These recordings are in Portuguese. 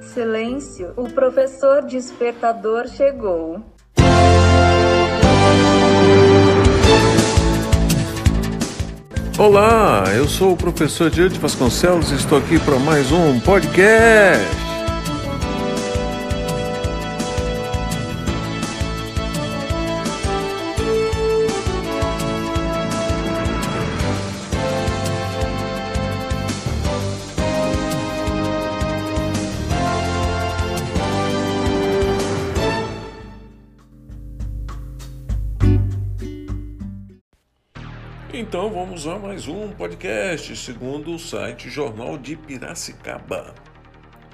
Silêncio, o professor despertador chegou. Olá, eu sou o professor Diante Vasconcelos e estou aqui para mais um podcast. Então vamos a mais um podcast, segundo o site Jornal de Piracicaba.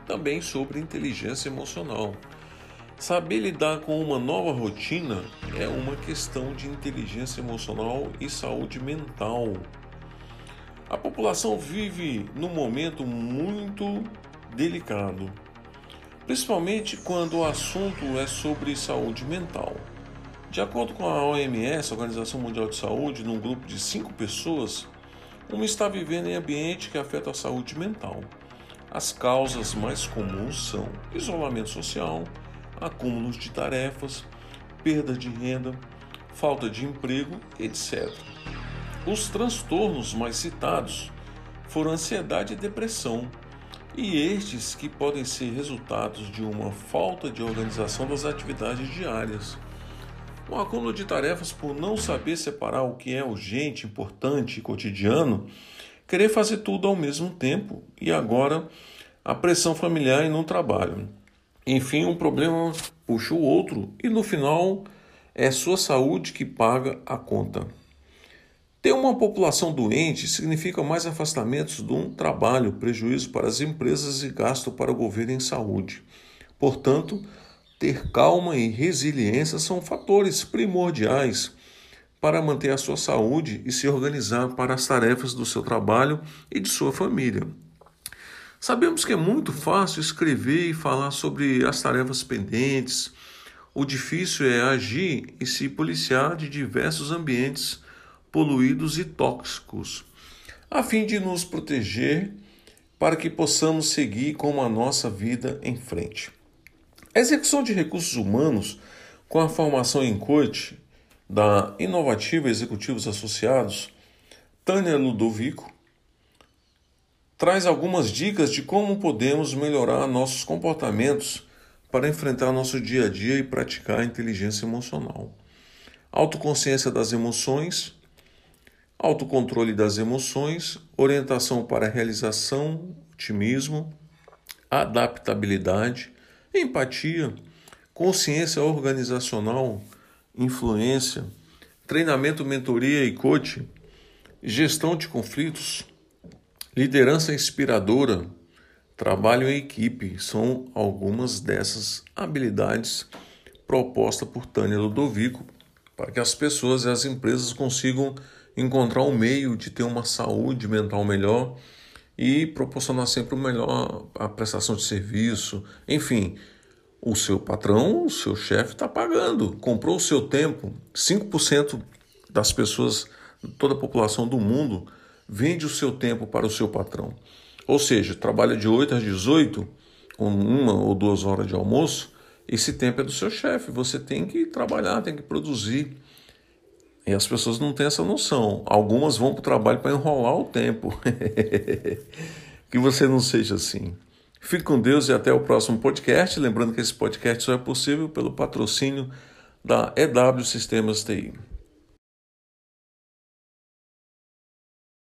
Também sobre inteligência emocional. Saber lidar com uma nova rotina é uma questão de inteligência emocional e saúde mental. A população vive num momento muito delicado, principalmente quando o assunto é sobre saúde mental. De acordo com a OMS, Organização Mundial de Saúde, num grupo de cinco pessoas, uma está vivendo em ambiente que afeta a saúde mental. As causas mais comuns são isolamento social, acúmulos de tarefas, perda de renda, falta de emprego, etc. Os transtornos mais citados foram ansiedade e depressão, e estes que podem ser resultados de uma falta de organização das atividades diárias. Um acúmulo de tarefas por não saber separar o que é urgente, importante e cotidiano, querer fazer tudo ao mesmo tempo e agora a pressão familiar e no trabalho. Enfim, um problema puxa o outro e no final é sua saúde que paga a conta. Ter uma população doente significa mais afastamentos do trabalho, prejuízo para as empresas e gasto para o governo em saúde. Portanto, ter calma e resiliência são fatores primordiais para manter a sua saúde e se organizar para as tarefas do seu trabalho e de sua família. Sabemos que é muito fácil escrever e falar sobre as tarefas pendentes. O difícil é agir e se policiar de diversos ambientes poluídos e tóxicos, a fim de nos proteger para que possamos seguir com a nossa vida em frente. A execução de recursos humanos com a formação em coach da Inovativa Executivos Associados, Tânia Ludovico, traz algumas dicas de como podemos melhorar nossos comportamentos para enfrentar nosso dia a dia e praticar a inteligência emocional. Autoconsciência das emoções, autocontrole das emoções, orientação para a realização, otimismo, adaptabilidade, empatia, consciência organizacional, influência, treinamento, mentoria e coaching, gestão de conflitos, liderança inspiradora, trabalho em equipe são algumas dessas habilidades propostas por Tânia Ludovico para que as pessoas e as empresas consigam encontrar um meio de ter uma saúde mental melhor e proporcionar sempre o melhor a prestação de serviço. Enfim, o seu patrão, o seu chefe está pagando, comprou o seu tempo. 5% das pessoas, toda a população do mundo, vende o seu tempo para o seu patrão. Ou seja, trabalha de 8 às 18, com uma ou duas horas de almoço, esse tempo é do seu chefe. Você tem que trabalhar, tem que produzir. E as pessoas não têm essa noção. Algumas vão para o trabalho para enrolar o tempo. que você não seja assim. Fique com Deus e até o próximo podcast. Lembrando que esse podcast só é possível pelo patrocínio da EW Sistemas TI.